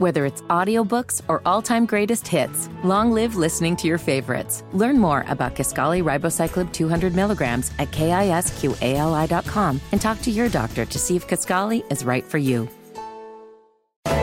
Whether it's audiobooks or all-time greatest hits, long live listening to your favorites. Learn more about Kisqali Ribociclib 200 milligrams at kisqali.com and talk to your doctor to see if Kisqali is right for you. It's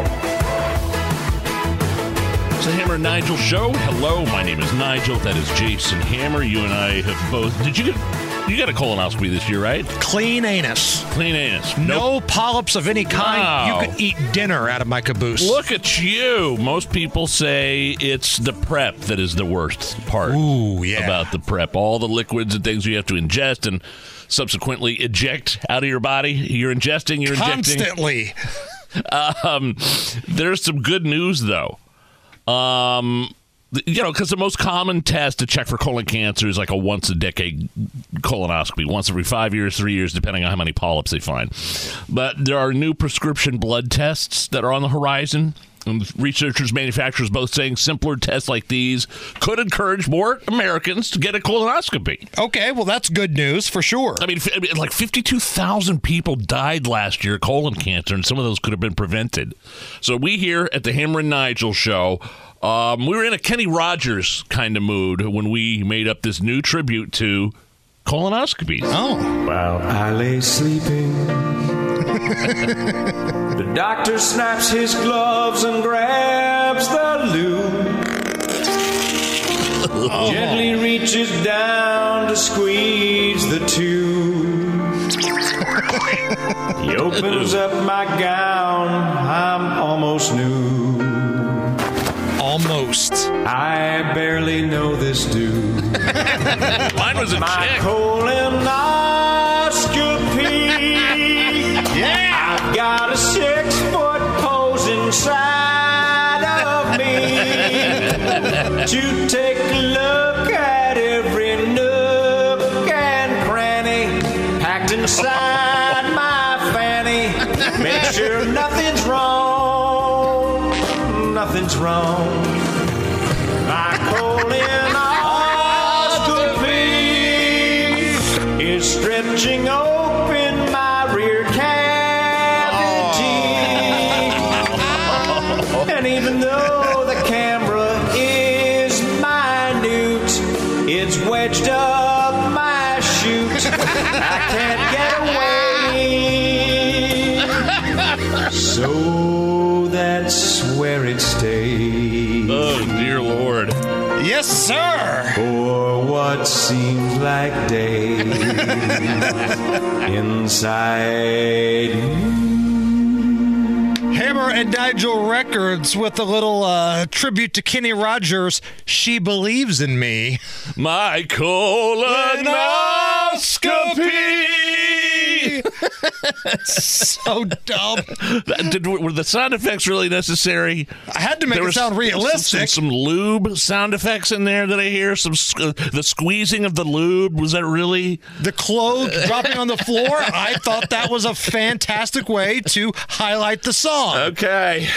the Hammer Nigel show. Hello, my name is Nigel. That is Jason Hammer. You and I have both. Did you get? You got a colonoscopy this year, right? Clean anus. Clean anus. No polyps of any kind. Wow. You could eat dinner out of my caboose. Look at you. Most people say it's the prep that is the worst part Ooh, yeah. about the prep. All the liquids and things you have to ingest and subsequently eject out of your body. You're ingesting, you're injecting. Constantly. Um, there's some good news though. Um, you know, because the most common test to check for colon cancer is like a once a decade colonoscopy, once every five years, three years, depending on how many polyps they find. But there are new prescription blood tests that are on the horizon. And researchers, manufacturers both saying simpler tests like these could encourage more Americans to get a colonoscopy. Okay, well, that's good news for sure. I mean, f- I mean, like 52,000 people died last year of colon cancer, and some of those could have been prevented. So we here at the Hammer and Nigel show, um, we were in a Kenny Rogers kind of mood when we made up this new tribute to colonoscopies. Oh, While I lay sleeping, the doctor snaps his gloves and grabs the lube. Gently reaches down to squeeze the tube. he opens up my gown, I'm almost nude. almost. I barely know this dude. Mine was a My chick. Six foot pose inside of me to take a look at every nook and cranny packed inside my fanny. Make sure nothing's wrong. Nothing's wrong. My is stretching open even though the camera is minute, it's wedged up my chute. I can't get away. So that's where it stays. Oh, dear Lord. Yes, sir. For what seems like days inside Hammer and Nigel Records with a little uh, tribute to Kenny Rogers. She believes in me. My colonoscopy. That's so dumb. That- Did, were the sound effects really necessary? I had to make There it sound realistic. Some, some lube sound effects in there that I hear. Some uh, the squeezing of the lube was that really? the clothes dropping on the floor. I thought that was a fantastic way to highlight the song. Okay.